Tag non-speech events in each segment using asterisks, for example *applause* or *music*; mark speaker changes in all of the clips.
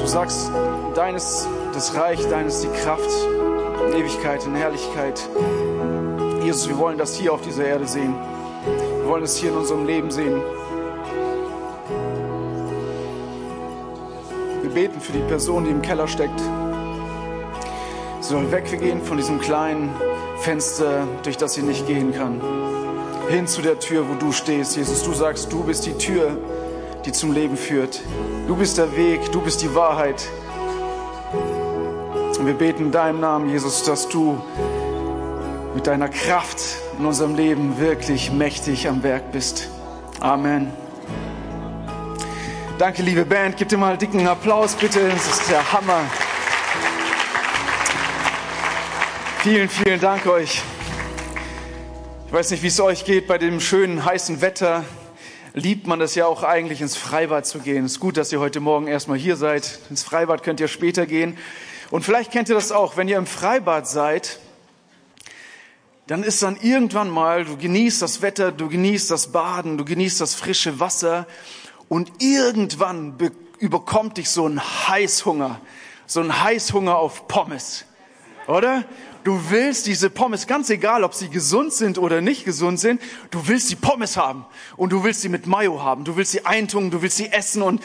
Speaker 1: Du sagst, deines, das Reich, deines die Kraft in Ewigkeit, in Herrlichkeit. Jesus, wir wollen das hier auf dieser Erde sehen. Wir wollen es hier in unserem Leben sehen. Wir beten für die Person, die im Keller steckt. Sie soll weggehen von diesem kleinen Fenster, durch das sie nicht gehen kann. Hin zu der Tür, wo du stehst. Jesus, du sagst, du bist die Tür, die zum Leben führt. Du bist der Weg, du bist die Wahrheit. Und wir beten in deinem Namen, Jesus, dass du mit deiner Kraft in unserem Leben wirklich mächtig am Werk bist. Amen. Danke, liebe Band. Gib dir mal einen dicken Applaus, bitte. Das ist der Hammer. Vielen, vielen Dank euch. Ich weiß nicht, wie es euch geht bei dem schönen, heißen Wetter. Liebt man es ja auch eigentlich, ins Freibad zu gehen. Es ist gut, dass ihr heute Morgen erstmal hier seid. Ins Freibad könnt ihr später gehen. Und vielleicht kennt ihr das auch, wenn ihr im Freibad seid, dann ist dann irgendwann mal, du genießt das Wetter, du genießt das Baden, du genießt das frische Wasser und irgendwann überkommt dich so ein Heißhunger, so ein Heißhunger auf Pommes, oder? Du willst diese Pommes, ganz egal, ob sie gesund sind oder nicht gesund sind, du willst die Pommes haben und du willst sie mit Mayo haben, du willst sie eintun, du willst sie essen und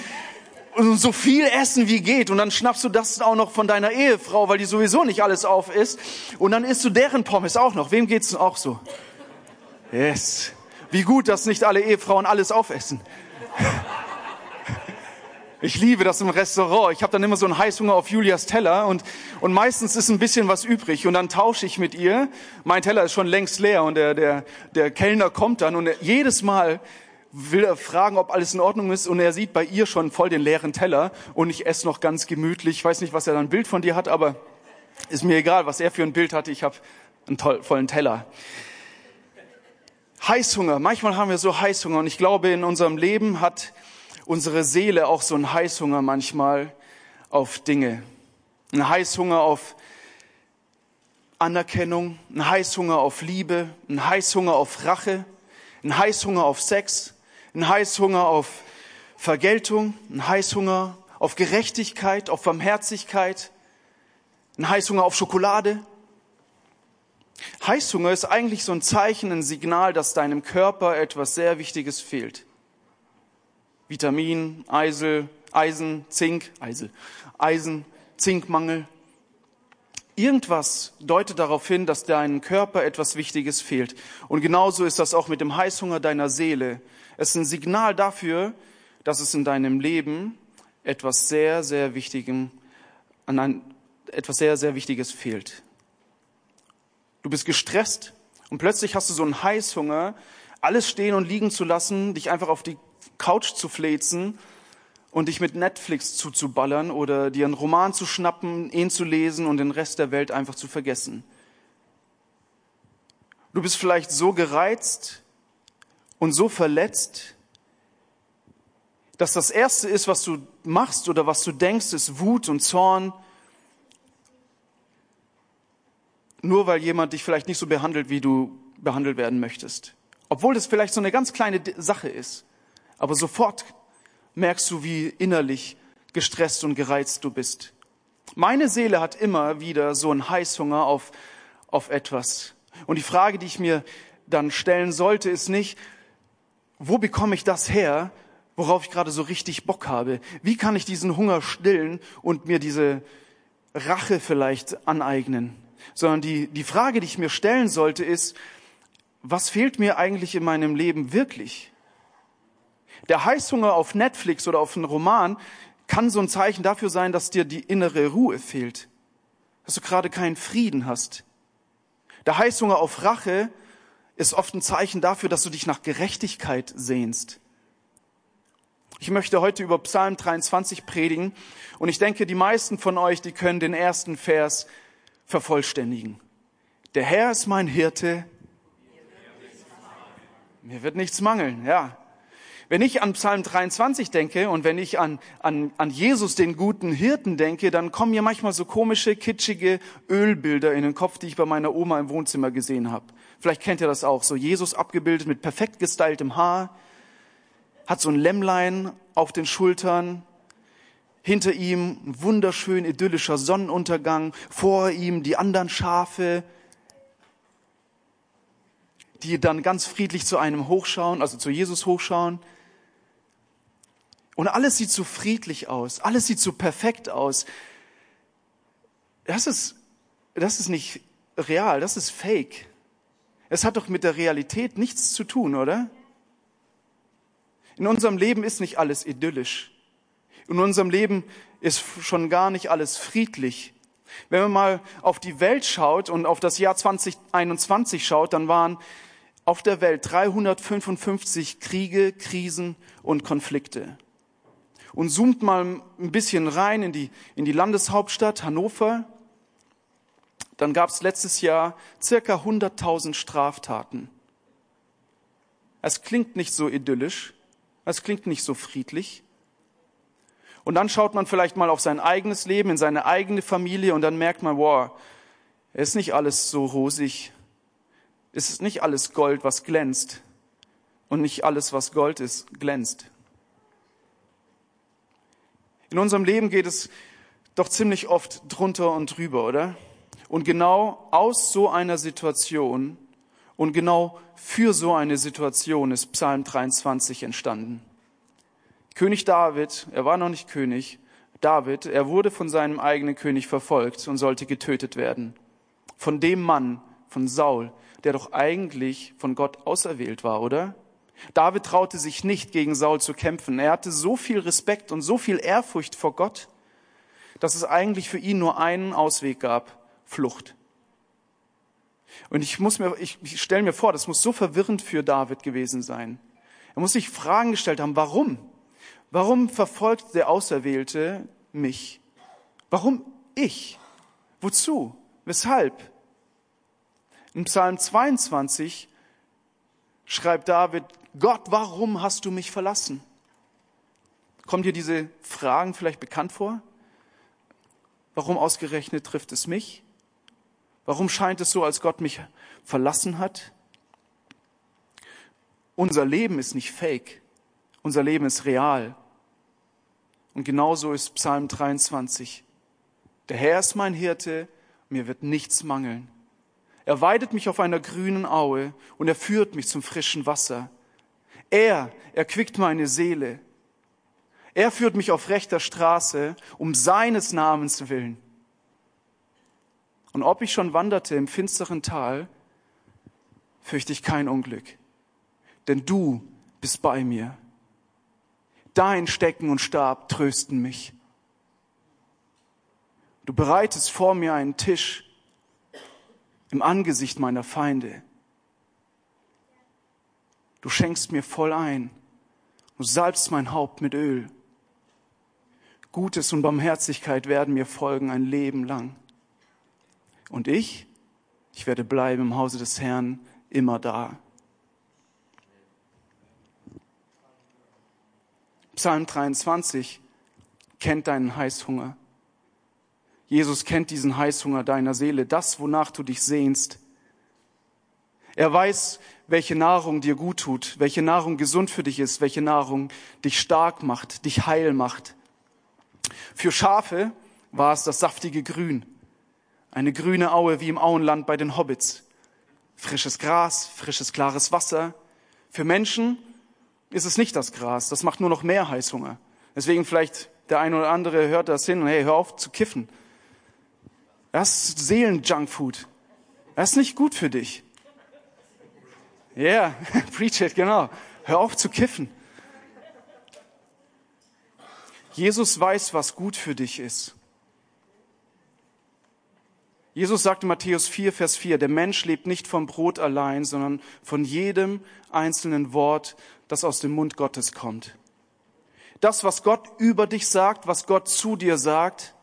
Speaker 1: und so viel essen wie geht und dann schnappst du das auch noch von deiner Ehefrau, weil die sowieso nicht alles auf isst und dann isst du deren Pommes auch noch. Wem geht's denn auch so? Yes. Wie gut, dass nicht alle Ehefrauen alles aufessen. Ich liebe das im Restaurant. Ich habe dann immer so einen Heißhunger auf Julias Teller und, und meistens ist ein bisschen was übrig und dann tausche ich mit ihr. Mein Teller ist schon längst leer und der, der, der Kellner kommt dann und jedes Mal will er fragen, ob alles in Ordnung ist und er sieht bei ihr schon voll den leeren Teller und ich esse noch ganz gemütlich. Ich weiß nicht, was er dann ein Bild von dir hat, aber ist mir egal, was er für ein Bild hatte. Ich habe einen toll, vollen Teller. Heißhunger. Manchmal haben wir so Heißhunger und ich glaube, in unserem Leben hat unsere Seele auch so einen Heißhunger manchmal auf Dinge. Ein Heißhunger auf Anerkennung, ein Heißhunger auf Liebe, ein Heißhunger auf Rache, ein Heißhunger auf Sex, ein Heißhunger auf Vergeltung, ein Heißhunger auf Gerechtigkeit, auf Barmherzigkeit, ein Heißhunger auf Schokolade. Heißhunger ist eigentlich so ein Zeichen, ein Signal, dass deinem Körper etwas sehr Wichtiges fehlt. Vitamin, Eisel, Eisen, Zink, Eisel, Eisen, Zinkmangel. Irgendwas deutet darauf hin, dass deinem Körper etwas Wichtiges fehlt. Und genauso ist das auch mit dem Heißhunger deiner Seele. Es ist ein Signal dafür, dass es in deinem Leben etwas sehr, sehr Wichtigem, an ein, etwas sehr, sehr Wichtiges fehlt. Du bist gestresst und plötzlich hast du so einen Heißhunger, alles stehen und liegen zu lassen, dich einfach auf die Couch zu flezen und dich mit Netflix zuzuballern oder dir einen Roman zu schnappen, ihn zu lesen und den Rest der Welt einfach zu vergessen. Du bist vielleicht so gereizt, und so verletzt, dass das Erste ist, was du machst oder was du denkst, ist Wut und Zorn, nur weil jemand dich vielleicht nicht so behandelt, wie du behandelt werden möchtest. Obwohl das vielleicht so eine ganz kleine Sache ist. Aber sofort merkst du, wie innerlich gestresst und gereizt du bist. Meine Seele hat immer wieder so einen Heißhunger auf, auf etwas. Und die Frage, die ich mir dann stellen sollte, ist nicht, wo bekomme ich das her, worauf ich gerade so richtig Bock habe? Wie kann ich diesen Hunger stillen und mir diese Rache vielleicht aneignen? Sondern die, die Frage, die ich mir stellen sollte, ist, was fehlt mir eigentlich in meinem Leben wirklich? Der Heißhunger auf Netflix oder auf einen Roman kann so ein Zeichen dafür sein, dass dir die innere Ruhe fehlt, dass du gerade keinen Frieden hast. Der Heißhunger auf Rache ist oft ein Zeichen dafür, dass du dich nach Gerechtigkeit sehnst. Ich möchte heute über Psalm 23 predigen und ich denke, die meisten von euch, die können den ersten Vers vervollständigen. Der Herr ist mein Hirte. Mir wird nichts mangeln, ja. Wenn ich an Psalm 23 denke und wenn ich an, an, an Jesus, den guten Hirten, denke, dann kommen mir manchmal so komische, kitschige Ölbilder in den Kopf, die ich bei meiner Oma im Wohnzimmer gesehen habe. Vielleicht kennt ihr das auch. So Jesus abgebildet mit perfekt gestyltem Haar, hat so ein Lämmlein auf den Schultern. Hinter ihm ein wunderschön idyllischer Sonnenuntergang, vor ihm die anderen Schafe, die dann ganz friedlich zu einem hochschauen, also zu Jesus hochschauen. Und alles sieht so friedlich aus, alles sieht so perfekt aus. Das ist, das ist nicht real, das ist fake. Es hat doch mit der Realität nichts zu tun, oder? In unserem Leben ist nicht alles idyllisch. In unserem Leben ist schon gar nicht alles friedlich. Wenn man mal auf die Welt schaut und auf das Jahr 2021 schaut, dann waren auf der Welt 355 Kriege, Krisen und Konflikte. Und zoomt mal ein bisschen rein in die, in die Landeshauptstadt Hannover, dann gab es letztes Jahr circa 100.000 Straftaten. Es klingt nicht so idyllisch, es klingt nicht so friedlich. Und dann schaut man vielleicht mal auf sein eigenes Leben, in seine eigene Familie und dann merkt man, wow, es ist nicht alles so rosig, es ist nicht alles Gold, was glänzt. Und nicht alles, was Gold ist, glänzt. In unserem Leben geht es doch ziemlich oft drunter und drüber, oder? Und genau aus so einer Situation und genau für so eine Situation ist Psalm 23 entstanden. König David, er war noch nicht König, David, er wurde von seinem eigenen König verfolgt und sollte getötet werden. Von dem Mann, von Saul, der doch eigentlich von Gott auserwählt war, oder? David traute sich nicht, gegen Saul zu kämpfen. Er hatte so viel Respekt und so viel Ehrfurcht vor Gott, dass es eigentlich für ihn nur einen Ausweg gab, Flucht. Und ich muss mir, ich, ich stelle mir vor, das muss so verwirrend für David gewesen sein. Er muss sich Fragen gestellt haben, warum? Warum verfolgt der Auserwählte mich? Warum ich? Wozu? Weshalb? In Psalm 22 schreibt David, Gott, warum hast du mich verlassen? Kommt dir diese Fragen vielleicht bekannt vor? Warum ausgerechnet trifft es mich? Warum scheint es so, als Gott mich verlassen hat? Unser Leben ist nicht fake. Unser Leben ist real. Und genauso ist Psalm 23. Der Herr ist mein Hirte, mir wird nichts mangeln. Er weidet mich auf einer grünen Aue und er führt mich zum frischen Wasser. Er erquickt meine Seele. Er führt mich auf rechter Straße um seines Namens willen. Und ob ich schon wanderte im finsteren Tal, fürchte ich kein Unglück, denn du bist bei mir. Dein Stecken und Stab trösten mich. Du bereitest vor mir einen Tisch im Angesicht meiner Feinde. Du schenkst mir voll ein. Du salbst mein Haupt mit Öl. Gutes und Barmherzigkeit werden mir folgen ein Leben lang. Und ich, ich werde bleiben im Hause des Herrn immer da. Psalm 23 kennt deinen Heißhunger. Jesus kennt diesen Heißhunger deiner Seele, das, wonach du dich sehnst. Er weiß, welche Nahrung dir gut tut, welche Nahrung gesund für dich ist, welche Nahrung dich stark macht, dich heil macht. Für Schafe war es das saftige Grün, eine grüne Aue wie im Auenland bei den Hobbits. Frisches Gras, frisches klares Wasser. Für Menschen ist es nicht das Gras, das macht nur noch mehr Heißhunger. Deswegen vielleicht der eine oder andere hört das hin und hey, hör auf zu kiffen. Das ist Seelen-Junkfood. Das ist nicht gut für dich. Yeah, *laughs* preach it, genau. Hör auf zu kiffen. Jesus weiß, was gut für dich ist. Jesus sagt in Matthäus 4, Vers 4, der Mensch lebt nicht vom Brot allein, sondern von jedem einzelnen Wort, das aus dem Mund Gottes kommt. Das, was Gott über dich sagt, was Gott zu dir sagt,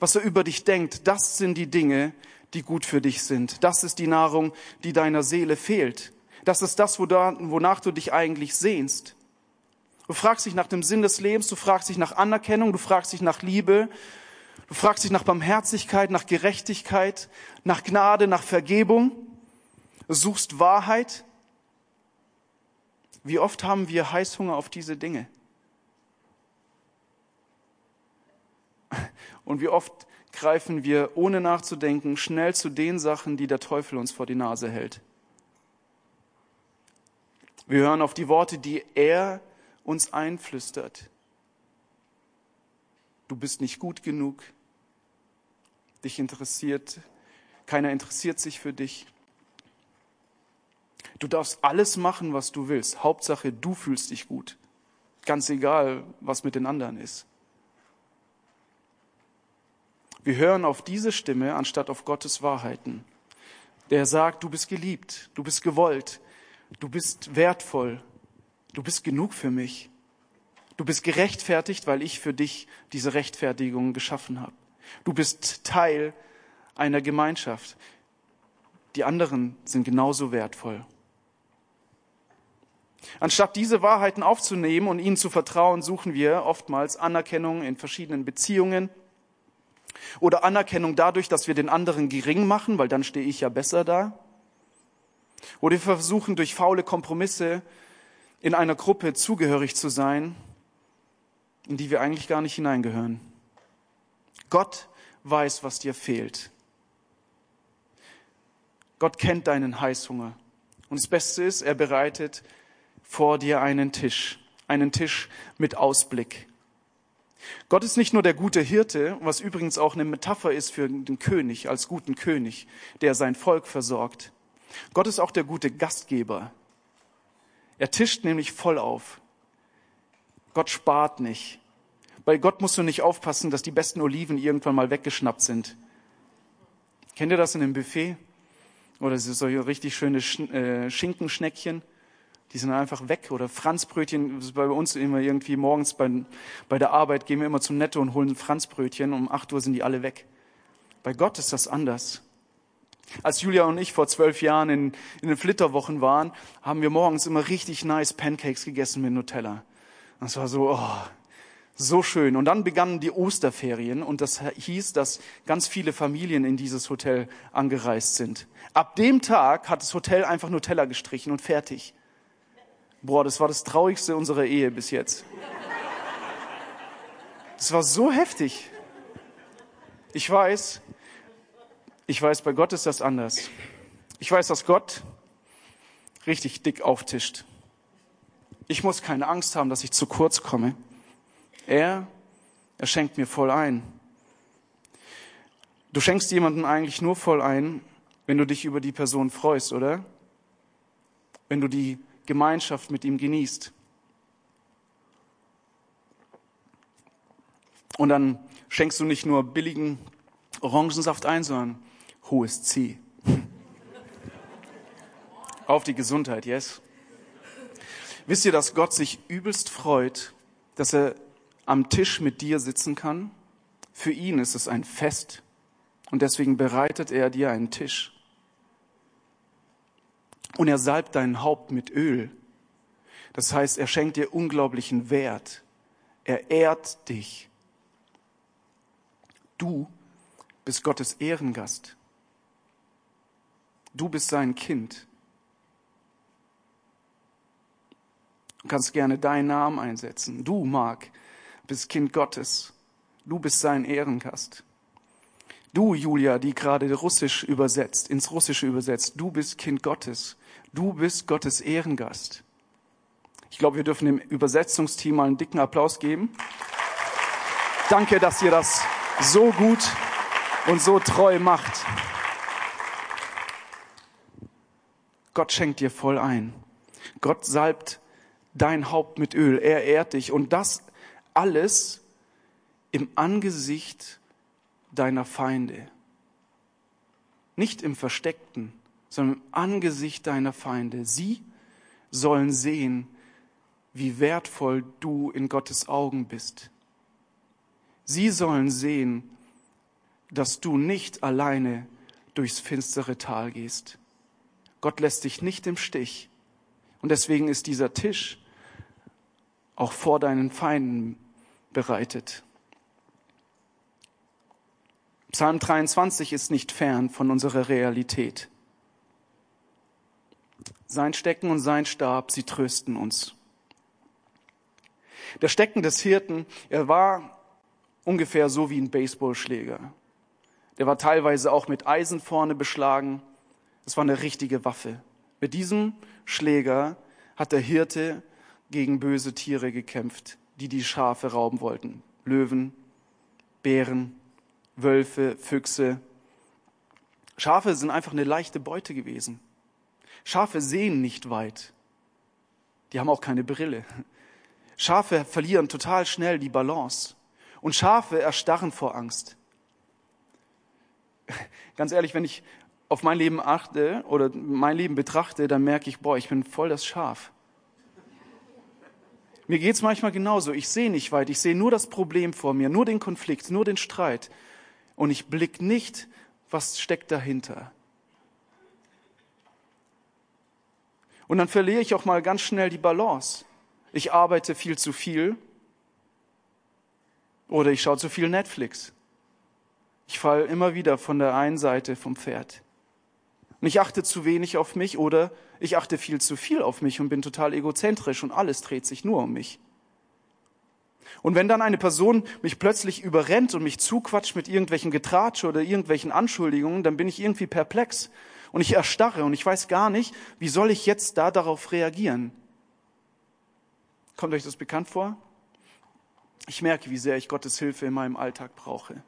Speaker 1: was er über dich denkt, das sind die Dinge, die gut für dich sind. Das ist die Nahrung, die deiner Seele fehlt. Das ist das, wonach du dich eigentlich sehnst. Du fragst dich nach dem Sinn des Lebens, du fragst dich nach Anerkennung, du fragst dich nach Liebe, du fragst dich nach Barmherzigkeit, nach Gerechtigkeit, nach Gnade, nach Vergebung. Du suchst Wahrheit. Wie oft haben wir Heißhunger auf diese Dinge? Und wie oft greifen wir, ohne nachzudenken, schnell zu den Sachen, die der Teufel uns vor die Nase hält. Wir hören auf die Worte, die er uns einflüstert. Du bist nicht gut genug. Dich interessiert, keiner interessiert sich für dich. Du darfst alles machen, was du willst. Hauptsache, du fühlst dich gut. Ganz egal, was mit den anderen ist. Wir hören auf diese Stimme anstatt auf Gottes Wahrheiten. Der sagt, du bist geliebt, du bist gewollt, du bist wertvoll, du bist genug für mich. Du bist gerechtfertigt, weil ich für dich diese Rechtfertigung geschaffen habe. Du bist Teil einer Gemeinschaft. Die anderen sind genauso wertvoll. Anstatt diese Wahrheiten aufzunehmen und ihnen zu vertrauen, suchen wir oftmals Anerkennung in verschiedenen Beziehungen oder Anerkennung dadurch, dass wir den anderen gering machen, weil dann stehe ich ja besser da. Oder wir versuchen durch faule Kompromisse in einer Gruppe zugehörig zu sein, in die wir eigentlich gar nicht hineingehören. Gott weiß, was dir fehlt. Gott kennt deinen Heißhunger. Und das Beste ist, er bereitet vor dir einen Tisch, einen Tisch mit Ausblick. Gott ist nicht nur der gute Hirte, was übrigens auch eine Metapher ist für den König, als guten König, der sein Volk versorgt. Gott ist auch der gute Gastgeber. Er tischt nämlich voll auf. Gott spart nicht. Bei Gott musst du nicht aufpassen, dass die besten Oliven irgendwann mal weggeschnappt sind. Kennt ihr das in dem Buffet? Oder solche richtig schöne äh, Schinkenschneckchen? Die sind einfach weg. Oder Franzbrötchen, bei uns immer irgendwie morgens bei, bei der Arbeit gehen wir immer zum Netto und holen Franzbrötchen. Um acht Uhr sind die alle weg. Bei Gott ist das anders. Als Julia und ich vor zwölf Jahren in, in den Flitterwochen waren, haben wir morgens immer richtig nice Pancakes gegessen mit Nutella. Das war so, oh, so schön. Und dann begannen die Osterferien und das hieß, dass ganz viele Familien in dieses Hotel angereist sind. Ab dem Tag hat das Hotel einfach Nutella gestrichen und fertig. Boah, das war das Traurigste unserer Ehe bis jetzt. Das war so heftig. Ich weiß, ich weiß, bei Gott ist das anders. Ich weiß, dass Gott richtig dick auftischt. Ich muss keine Angst haben, dass ich zu kurz komme. Er, er schenkt mir voll ein. Du schenkst jemandem eigentlich nur voll ein, wenn du dich über die Person freust, oder? Wenn du die Gemeinschaft mit ihm genießt. Und dann schenkst du nicht nur billigen Orangensaft ein, sondern hohes C. *laughs* Auf die Gesundheit, yes. Wisst ihr, dass Gott sich übelst freut, dass er am Tisch mit dir sitzen kann? Für ihn ist es ein Fest und deswegen bereitet er dir einen Tisch und er salbt dein Haupt mit Öl. Das heißt, er schenkt dir unglaublichen Wert. Er ehrt dich. Du bist Gottes Ehrengast. Du bist sein Kind. Du kannst gerne deinen Namen einsetzen. Du, Mark, bist Kind Gottes. Du bist sein Ehrengast. Du, Julia, die gerade Russisch übersetzt, ins Russische übersetzt, du bist Kind Gottes. Du bist Gottes Ehrengast. Ich glaube, wir dürfen dem Übersetzungsteam mal einen dicken Applaus geben. Danke, dass ihr das so gut und so treu macht. Gott schenkt dir voll ein. Gott salbt dein Haupt mit Öl. Er ehrt dich. Und das alles im Angesicht deiner Feinde. Nicht im Versteckten, sondern im Angesicht deiner Feinde. Sie sollen sehen, wie wertvoll du in Gottes Augen bist. Sie sollen sehen, dass du nicht alleine durchs finstere Tal gehst. Gott lässt dich nicht im Stich. Und deswegen ist dieser Tisch auch vor deinen Feinden bereitet. Psalm 23 ist nicht fern von unserer Realität. Sein Stecken und sein Stab, sie trösten uns. Der Stecken des Hirten, er war ungefähr so wie ein Baseballschläger. Der war teilweise auch mit Eisen vorne beschlagen. Das war eine richtige Waffe. Mit diesem Schläger hat der Hirte gegen böse Tiere gekämpft, die die Schafe rauben wollten. Löwen, Bären, Wölfe, Füchse. Schafe sind einfach eine leichte Beute gewesen. Schafe sehen nicht weit. Die haben auch keine Brille. Schafe verlieren total schnell die Balance. Und Schafe erstarren vor Angst. *laughs* Ganz ehrlich, wenn ich auf mein Leben achte oder mein Leben betrachte, dann merke ich, boah, ich bin voll das Schaf. Mir geht's manchmal genauso. Ich sehe nicht weit. Ich sehe nur das Problem vor mir, nur den Konflikt, nur den Streit. Und ich blick nicht, was steckt dahinter. Und dann verliere ich auch mal ganz schnell die Balance. Ich arbeite viel zu viel oder ich schaue zu viel Netflix. Ich falle immer wieder von der einen Seite vom Pferd. Und ich achte zu wenig auf mich oder ich achte viel zu viel auf mich und bin total egozentrisch und alles dreht sich nur um mich. Und wenn dann eine Person mich plötzlich überrennt und mich zuquatscht mit irgendwelchen Getratsch oder irgendwelchen Anschuldigungen, dann bin ich irgendwie perplex und ich erstarre und ich weiß gar nicht, wie soll ich jetzt da darauf reagieren. Kommt euch das bekannt vor? Ich merke, wie sehr ich Gottes Hilfe in meinem Alltag brauche.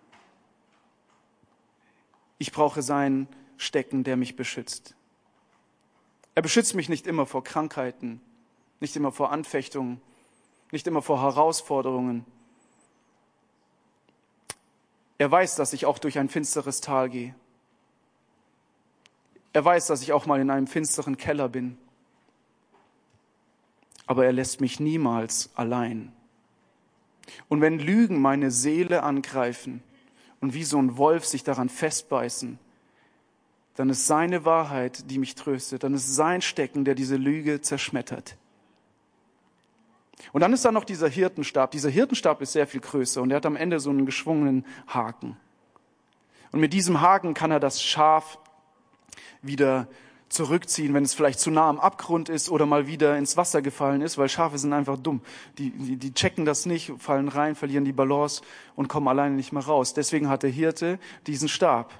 Speaker 1: Ich brauche sein Stecken, der mich beschützt. Er beschützt mich nicht immer vor Krankheiten, nicht immer vor Anfechtungen, nicht immer vor Herausforderungen. Er weiß, dass ich auch durch ein finsteres Tal gehe. Er weiß, dass ich auch mal in einem finsteren Keller bin. Aber er lässt mich niemals allein. Und wenn Lügen meine Seele angreifen und wie so ein Wolf sich daran festbeißen, dann ist seine Wahrheit, die mich tröstet, dann ist sein Stecken, der diese Lüge zerschmettert. Und dann ist da noch dieser Hirtenstab. Dieser Hirtenstab ist sehr viel größer und er hat am Ende so einen geschwungenen Haken. Und mit diesem Haken kann er das Schaf wieder zurückziehen, wenn es vielleicht zu nah am Abgrund ist oder mal wieder ins Wasser gefallen ist, weil Schafe sind einfach dumm. Die, die, die checken das nicht, fallen rein, verlieren die Balance und kommen alleine nicht mehr raus. Deswegen hat der Hirte diesen Stab.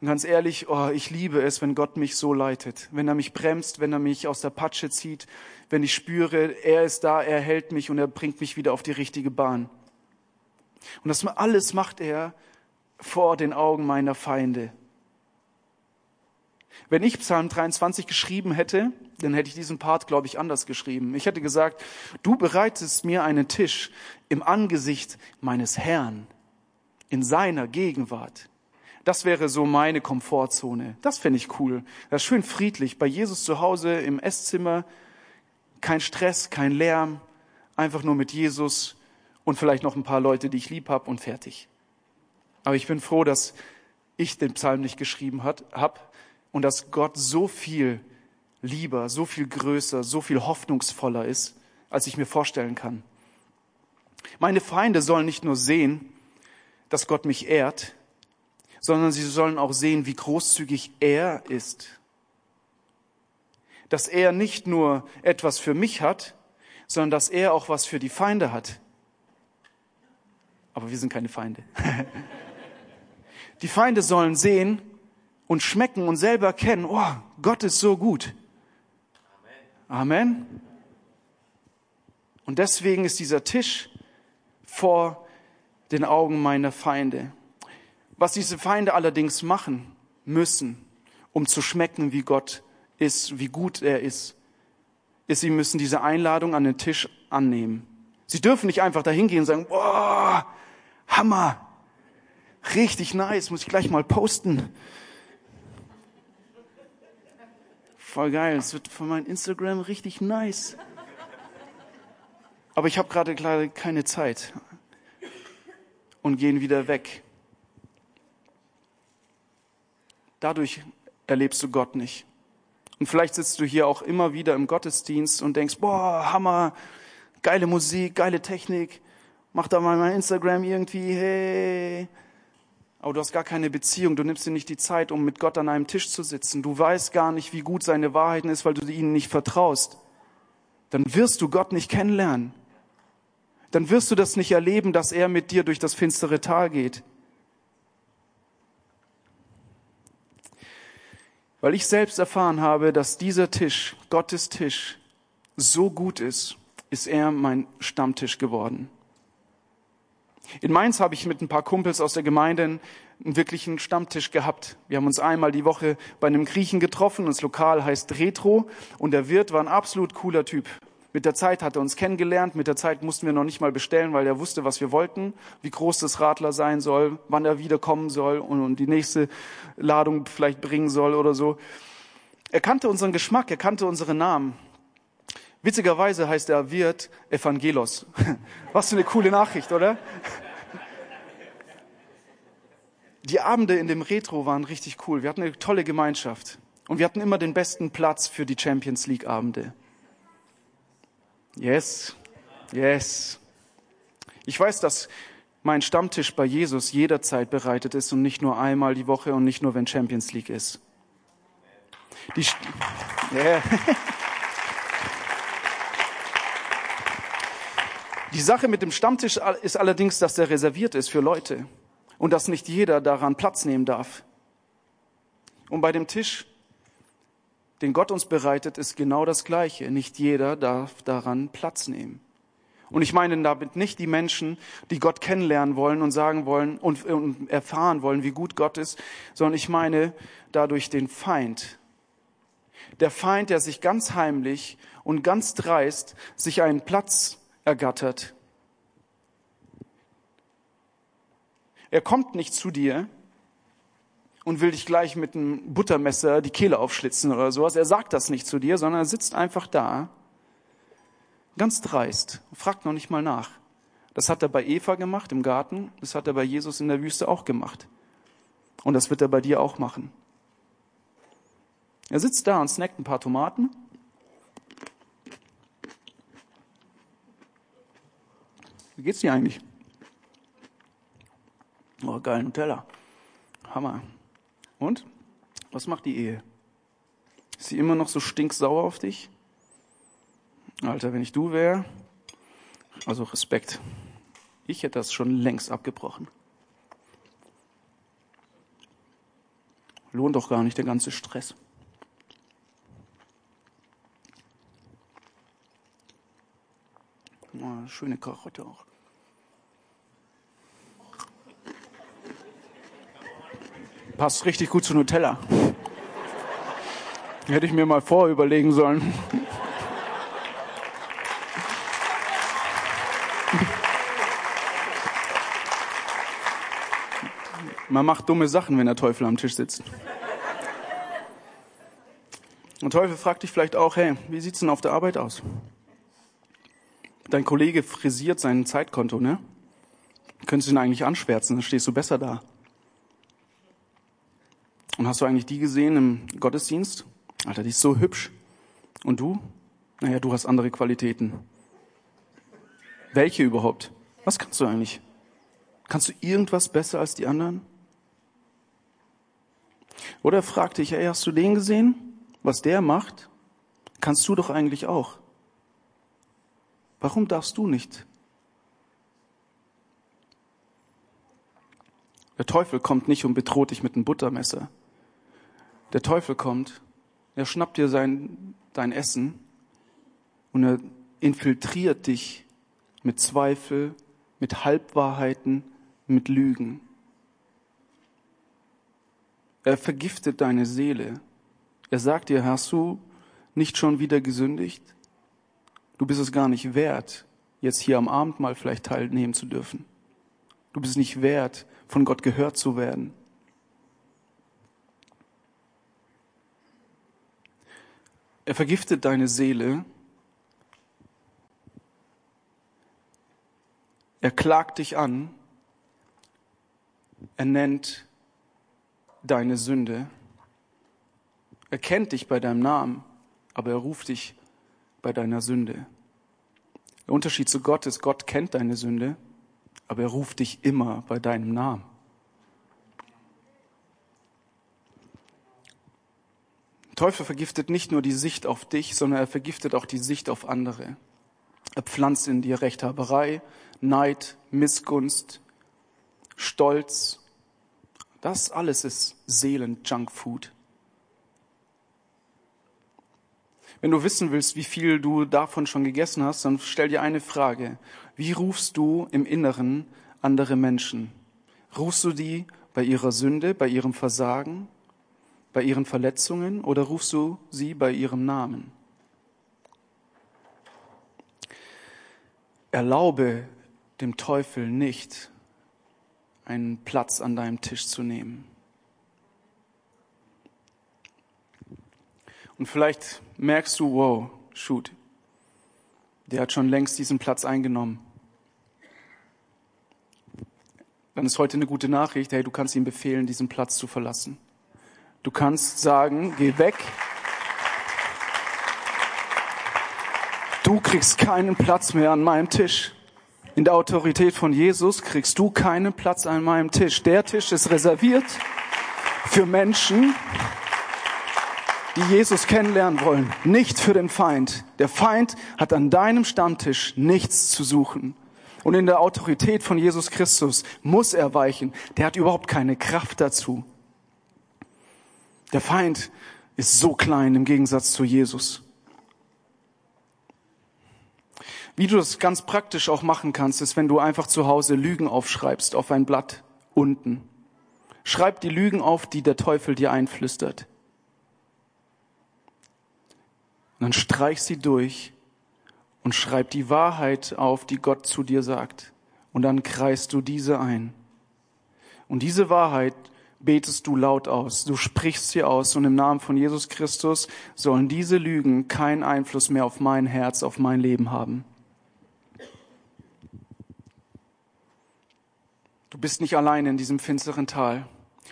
Speaker 1: Und ganz ehrlich, oh, ich liebe es, wenn Gott mich so leitet. Wenn er mich bremst, wenn er mich aus der Patsche zieht, wenn ich spüre, er ist da, er hält mich und er bringt mich wieder auf die richtige Bahn. Und das alles macht er vor den Augen meiner Feinde. Wenn ich Psalm 23 geschrieben hätte, dann hätte ich diesen Part, glaube ich, anders geschrieben. Ich hätte gesagt, du bereitest mir einen Tisch im Angesicht meines Herrn, in seiner Gegenwart. Das wäre so meine Komfortzone. Das fände ich cool. Das ist schön friedlich. Bei Jesus zu Hause im Esszimmer. Kein Stress, kein Lärm. Einfach nur mit Jesus und vielleicht noch ein paar Leute, die ich lieb habe und fertig. Aber ich bin froh, dass ich den Psalm nicht geschrieben habe, und dass Gott so viel lieber, so viel größer, so viel hoffnungsvoller ist, als ich mir vorstellen kann. Meine Feinde sollen nicht nur sehen, dass Gott mich ehrt, sondern sie sollen auch sehen, wie großzügig er ist. Dass er nicht nur etwas für mich hat, sondern dass er auch was für die Feinde hat. Aber wir sind keine Feinde. *laughs* Die Feinde sollen sehen, und schmecken und selber kennen, oh, Gott ist so gut. Amen. Und deswegen ist dieser Tisch vor den Augen meiner Feinde. Was diese Feinde allerdings machen müssen, um zu schmecken, wie Gott ist, wie gut er ist, ist, sie müssen diese Einladung an den Tisch annehmen. Sie dürfen nicht einfach dahin gehen und sagen, boah, Hammer, richtig nice, muss ich gleich mal posten. Voll geil, es wird von meinem Instagram richtig nice. Aber ich habe gerade keine Zeit und gehen wieder weg. Dadurch erlebst du Gott nicht. Und vielleicht sitzt du hier auch immer wieder im Gottesdienst und denkst, boah, Hammer, geile Musik, geile Technik, mach da mal mein Instagram irgendwie, hey, aber du hast gar keine Beziehung, du nimmst dir nicht die Zeit, um mit Gott an einem Tisch zu sitzen. Du weißt gar nicht, wie gut seine Wahrheiten ist, weil du ihnen nicht vertraust. Dann wirst du Gott nicht kennenlernen. dann wirst du das nicht erleben, dass er mit dir durch das finstere Tal geht. Weil ich selbst erfahren habe, dass dieser Tisch, Gottes Tisch, so gut ist, ist er mein Stammtisch geworden. In Mainz habe ich mit ein paar Kumpels aus der Gemeinde einen wirklichen Stammtisch gehabt. Wir haben uns einmal die Woche bei einem Griechen getroffen. Das Lokal heißt Retro und der Wirt war ein absolut cooler Typ. Mit der Zeit hat er uns kennengelernt. Mit der Zeit mussten wir noch nicht mal bestellen, weil er wusste, was wir wollten, wie groß das Radler sein soll, wann er wiederkommen soll und die nächste Ladung vielleicht bringen soll oder so. Er kannte unseren Geschmack, er kannte unsere Namen. Witzigerweise heißt der Wirt Evangelos. *laughs* Was für eine coole Nachricht, oder? Die Abende in dem Retro waren richtig cool. Wir hatten eine tolle Gemeinschaft. Und wir hatten immer den besten Platz für die Champions League Abende. Yes, yes. Ich weiß, dass mein Stammtisch bei Jesus jederzeit bereitet ist und nicht nur einmal die Woche und nicht nur, wenn Champions League ist. Die, *laughs* yeah. Die Sache mit dem Stammtisch ist allerdings, dass der reserviert ist für Leute und dass nicht jeder daran Platz nehmen darf. Und bei dem Tisch, den Gott uns bereitet, ist genau das Gleiche. Nicht jeder darf daran Platz nehmen. Und ich meine damit nicht die Menschen, die Gott kennenlernen wollen und sagen wollen und, und erfahren wollen, wie gut Gott ist, sondern ich meine dadurch den Feind. Der Feind, der sich ganz heimlich und ganz dreist sich einen Platz ergattert. Er kommt nicht zu dir und will dich gleich mit einem Buttermesser die Kehle aufschlitzen oder sowas. Er sagt das nicht zu dir, sondern er sitzt einfach da, ganz dreist, fragt noch nicht mal nach. Das hat er bei Eva gemacht im Garten, das hat er bei Jesus in der Wüste auch gemacht. Und das wird er bei dir auch machen. Er sitzt da und snackt ein paar Tomaten Wie geht's dir eigentlich? Oh, geil, Nutella. Hammer. Und? Was macht die Ehe? Ist sie immer noch so stinksauer auf dich? Alter, wenn ich du wäre, also Respekt. Ich hätte das schon längst abgebrochen. Lohnt doch gar nicht der ganze Stress. Oh, schöne Karotte auch. Passt richtig gut zu Nutella. Hätte ich mir mal vorüberlegen sollen. Man macht dumme Sachen, wenn der Teufel am Tisch sitzt. Und Teufel fragt dich vielleicht auch, hey, wie sieht's denn auf der Arbeit aus? Dein Kollege frisiert sein Zeitkonto, ne? Könntest du ihn eigentlich anschwärzen, dann stehst du besser da. Und hast du eigentlich die gesehen im Gottesdienst? Alter, die ist so hübsch. Und du? Naja, du hast andere Qualitäten. Welche überhaupt? Was kannst du eigentlich? Kannst du irgendwas besser als die anderen? Oder frag dich, ey, hast du den gesehen? Was der macht? Kannst du doch eigentlich auch. Warum darfst du nicht? Der Teufel kommt nicht und bedroht dich mit einem Buttermesser. Der Teufel kommt, er schnappt dir sein, dein Essen und er infiltriert dich mit Zweifel, mit Halbwahrheiten, mit Lügen. Er vergiftet deine Seele. Er sagt dir, hast du nicht schon wieder gesündigt? Du bist es gar nicht wert, jetzt hier am Abend mal vielleicht teilnehmen zu dürfen. Du bist nicht wert, von Gott gehört zu werden. Er vergiftet deine Seele. Er klagt dich an. Er nennt deine Sünde. Er kennt dich bei deinem Namen, aber er ruft dich bei deiner Sünde. Der Unterschied zu Gott ist, Gott kennt deine Sünde, aber er ruft dich immer bei deinem Namen. Teufel vergiftet nicht nur die Sicht auf dich, sondern er vergiftet auch die Sicht auf andere. Er pflanzt in dir Rechthaberei, Neid, Missgunst, Stolz. Das alles ist Seelen-Junkfood. Wenn du wissen willst, wie viel du davon schon gegessen hast, dann stell dir eine Frage. Wie rufst du im Inneren andere Menschen? Rufst du die bei ihrer Sünde, bei ihrem Versagen, bei ihren Verletzungen oder rufst du sie bei ihrem Namen? Erlaube dem Teufel nicht, einen Platz an deinem Tisch zu nehmen. Und vielleicht merkst du, wow, shoot, der hat schon längst diesen Platz eingenommen. Dann ist heute eine gute Nachricht, hey, du kannst ihm befehlen, diesen Platz zu verlassen. Du kannst sagen, geh weg. Du kriegst keinen Platz mehr an meinem Tisch. In der Autorität von Jesus kriegst du keinen Platz an meinem Tisch. Der Tisch ist reserviert für Menschen, die Jesus kennenlernen wollen, nicht für den Feind. Der Feind hat an deinem Stammtisch nichts zu suchen. Und in der Autorität von Jesus Christus muss er weichen. Der hat überhaupt keine Kraft dazu. Der Feind ist so klein im Gegensatz zu Jesus. Wie du das ganz praktisch auch machen kannst, ist, wenn du einfach zu Hause Lügen aufschreibst auf ein Blatt unten. Schreib die Lügen auf, die der Teufel dir einflüstert. Und dann streich sie durch und schreib die Wahrheit auf, die Gott zu dir sagt. Und dann kreist du diese ein. Und diese Wahrheit betest du laut aus. Du sprichst sie aus und im Namen von Jesus Christus sollen diese Lügen keinen Einfluss mehr auf mein Herz, auf mein Leben haben. Du bist nicht allein in diesem finsteren Tal.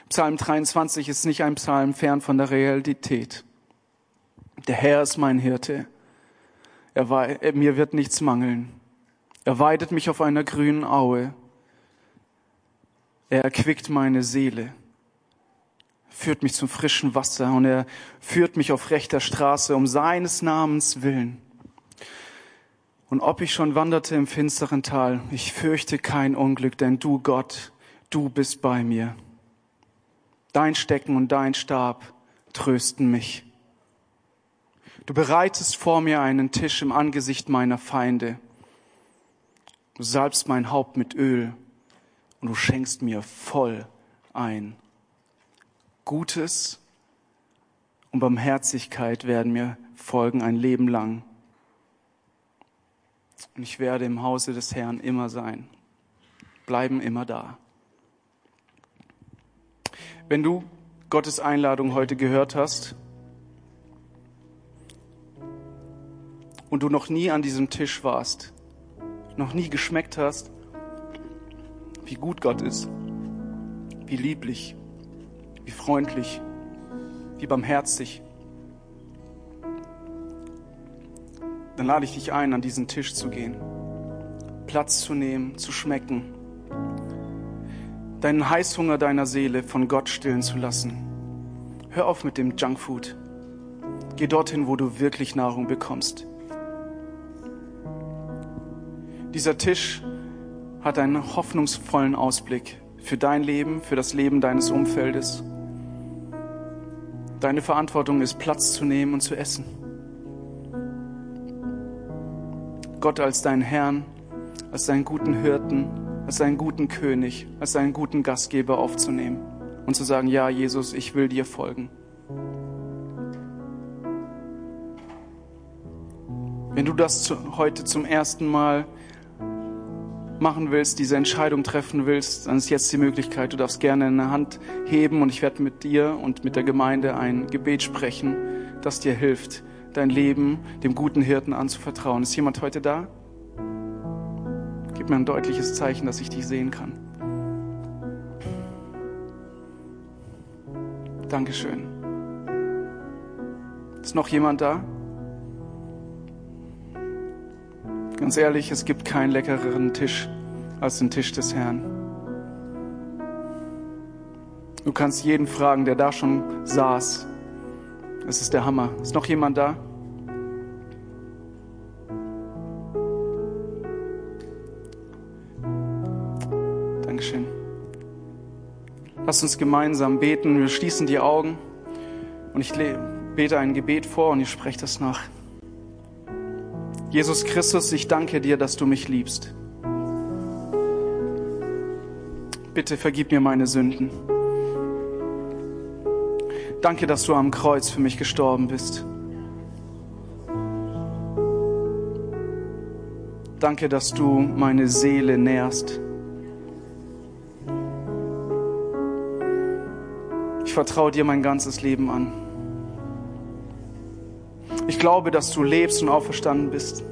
Speaker 1: Psalm 23 ist nicht ein Psalm fern von der Realität. Der Herr ist mein Hirte. Er, er, mir wird nichts mangeln. Er weidet mich auf einer grünen Aue. Er erquickt meine Seele, führt mich zum frischen Wasser und er führt mich auf rechter Straße um seines Namens willen. Und ob ich schon wanderte im finsteren Tal, ich fürchte kein Unglück, denn du Gott, du bist bei mir. Dein Stecken und dein Stab trösten mich. Du bereitest vor mir einen Tisch im Angesicht meiner Feinde. Du salbst mein Haupt mit Öl und du schenkst mir voll ein. Gutes und Barmherzigkeit werden mir folgen ein Leben lang. Und ich werde im Hause des Herrn immer sein, bleiben immer da. Wenn du Gottes Einladung heute gehört hast, und du noch nie an diesem Tisch warst, noch nie geschmeckt hast, wie gut Gott ist, wie lieblich, wie freundlich, wie barmherzig, dann lade ich dich ein, an diesen Tisch zu gehen, Platz zu nehmen, zu schmecken, deinen Heißhunger deiner Seele von Gott stillen zu lassen. Hör auf mit dem Junkfood. Geh dorthin, wo du wirklich Nahrung bekommst. Dieser Tisch hat einen hoffnungsvollen Ausblick für dein Leben, für das Leben deines Umfeldes. Deine Verantwortung ist, Platz zu nehmen und zu essen. Gott als deinen Herrn, als deinen guten Hirten, als deinen guten König, als deinen guten Gastgeber aufzunehmen und zu sagen, ja, Jesus, ich will dir folgen. Wenn du das heute zum ersten Mal machen willst, diese Entscheidung treffen willst, dann ist jetzt die Möglichkeit. Du darfst gerne eine Hand heben und ich werde mit dir und mit der Gemeinde ein Gebet sprechen, das dir hilft, dein Leben dem guten Hirten anzuvertrauen. Ist jemand heute da? Gib mir ein deutliches Zeichen, dass ich dich sehen kann. Dankeschön. Ist noch jemand da? Ganz ehrlich, es gibt keinen leckereren Tisch als den Tisch des Herrn. Du kannst jeden fragen, der da schon saß. Es ist der Hammer. Ist noch jemand da? Dankeschön. Lass uns gemeinsam beten. Wir schließen die Augen und ich bete ein Gebet vor und ihr sprecht das nach. Jesus Christus, ich danke dir, dass du mich liebst. Bitte vergib mir meine Sünden. Danke, dass du am Kreuz für mich gestorben bist. Danke, dass du meine Seele nährst. Ich vertraue dir mein ganzes Leben an. Ich glaube, dass du lebst und auferstanden bist.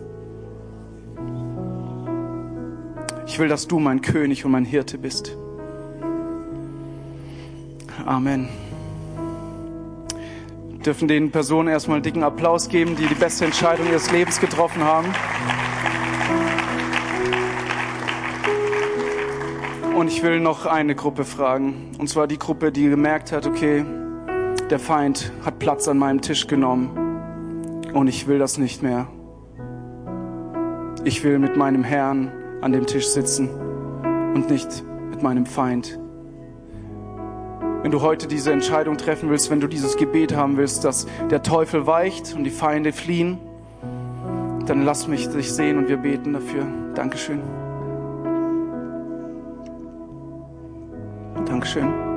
Speaker 1: Ich will, dass du mein König und mein Hirte bist. Amen. Wir dürfen den Personen erstmal einen dicken Applaus geben, die die beste Entscheidung ihres Lebens getroffen haben. Und ich will noch eine Gruppe fragen. Und zwar die Gruppe, die gemerkt hat, okay, der Feind hat Platz an meinem Tisch genommen. Und ich will das nicht mehr. Ich will mit meinem Herrn an dem Tisch sitzen und nicht mit meinem Feind. Wenn du heute diese Entscheidung treffen willst, wenn du dieses Gebet haben willst, dass der Teufel weicht und die Feinde fliehen, dann lass mich dich sehen und wir beten dafür. Dankeschön. Dankeschön.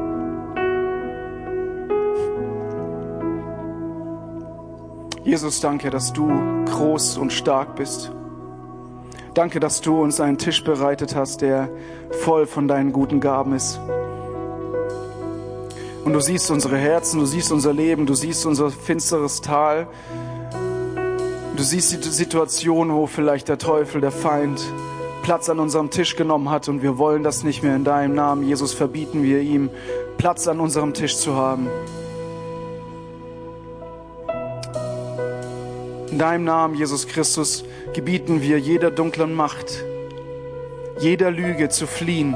Speaker 1: Jesus, danke, dass du groß und stark bist. Danke, dass du uns einen Tisch bereitet hast, der voll von deinen guten Gaben ist. Und du siehst unsere Herzen, du siehst unser Leben, du siehst unser finsteres Tal. Du siehst die Situation, wo vielleicht der Teufel, der Feind, Platz an unserem Tisch genommen hat und wir wollen das nicht mehr in deinem Namen. Jesus, verbieten wir ihm, Platz an unserem Tisch zu haben. In deinem Namen, Jesus Christus, gebieten wir jeder dunklen Macht, jeder Lüge zu fliehen.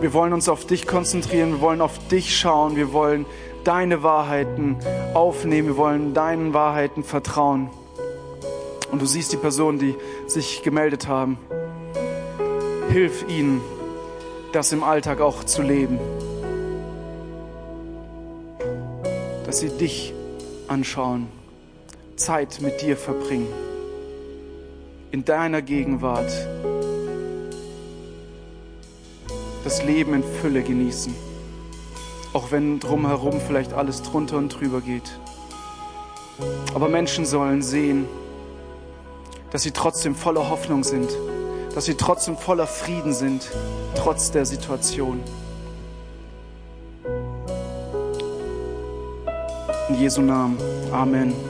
Speaker 1: Wir wollen uns auf dich konzentrieren, wir wollen auf dich schauen, wir wollen deine Wahrheiten aufnehmen, wir wollen deinen Wahrheiten vertrauen. Und du siehst die Personen, die sich gemeldet haben. Hilf ihnen, das im Alltag auch zu leben. Dass sie dich anschauen, Zeit mit dir verbringen, in deiner Gegenwart das Leben in Fülle genießen, auch wenn drumherum vielleicht alles drunter und drüber geht. Aber Menschen sollen sehen, dass sie trotzdem voller Hoffnung sind, dass sie trotzdem voller Frieden sind, trotz der Situation. In Jesu Namen. Amen.